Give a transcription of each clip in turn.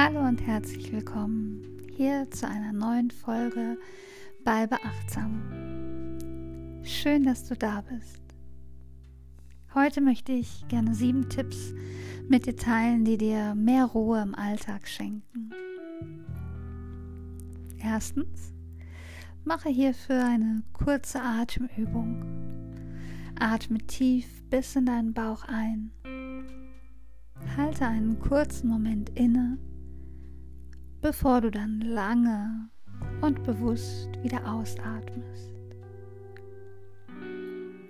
Hallo und herzlich willkommen hier zu einer neuen Folge bei Beachtsam. Schön, dass du da bist. Heute möchte ich gerne sieben Tipps mit dir teilen, die dir mehr Ruhe im Alltag schenken. Erstens, mache hierfür eine kurze Atemübung. Atme tief bis in deinen Bauch ein. Halte einen kurzen Moment inne bevor du dann lange und bewusst wieder ausatmest.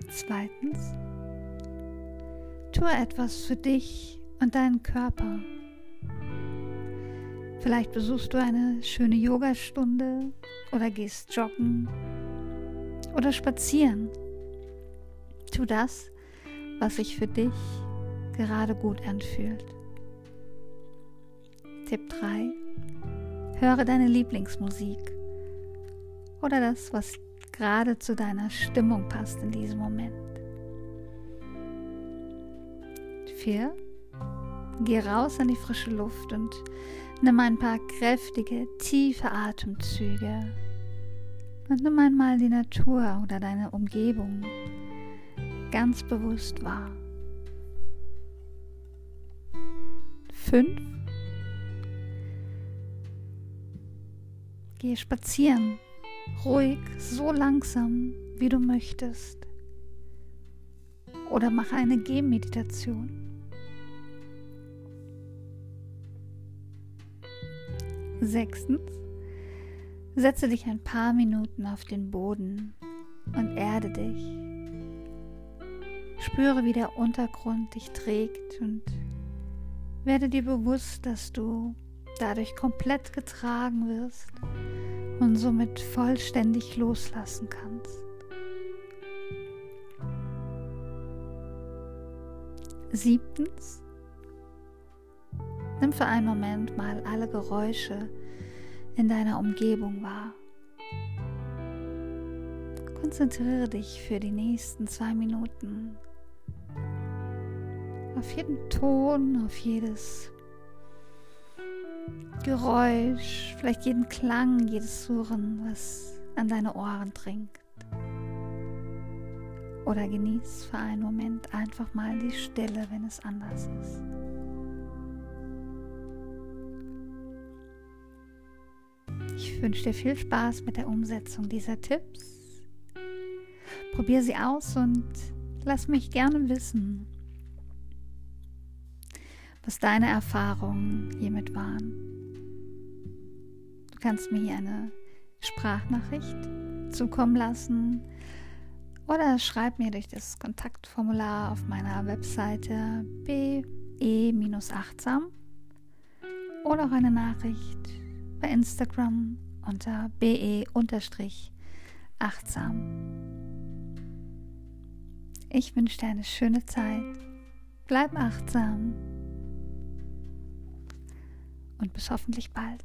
Zweitens, tue etwas für dich und deinen Körper. Vielleicht besuchst du eine schöne Yogastunde oder gehst joggen oder spazieren. Tu das, was sich für dich gerade gut anfühlt. Tipp 3. Höre deine Lieblingsmusik oder das, was gerade zu deiner Stimmung passt in diesem Moment. 4. Geh raus an die frische Luft und nimm ein paar kräftige, tiefe Atemzüge und nimm einmal die Natur oder deine Umgebung ganz bewusst wahr. 5. Gehe spazieren, ruhig, so langsam, wie du möchtest. Oder mache eine Gehmeditation. Sechstens, setze dich ein paar Minuten auf den Boden und erde dich. Spüre, wie der Untergrund dich trägt und werde dir bewusst, dass du dadurch komplett getragen wirst und somit vollständig loslassen kannst. Siebtens, nimm für einen Moment mal alle Geräusche in deiner Umgebung wahr. Konzentriere dich für die nächsten zwei Minuten auf jeden Ton, auf jedes Geräusch, vielleicht jeden Klang, jedes Surren, was an deine Ohren dringt. Oder genieß für einen Moment einfach mal die Stille, wenn es anders ist. Ich wünsche dir viel Spaß mit der Umsetzung dieser Tipps. Probier sie aus und lass mich gerne wissen, was deine Erfahrungen hiermit waren. Du kannst mir hier eine Sprachnachricht zukommen lassen oder schreib mir durch das Kontaktformular auf meiner Webseite be-achtsam oder auch eine Nachricht bei Instagram unter be-achtsam. Ich wünsche dir eine schöne Zeit. Bleib achtsam und bis hoffentlich bald.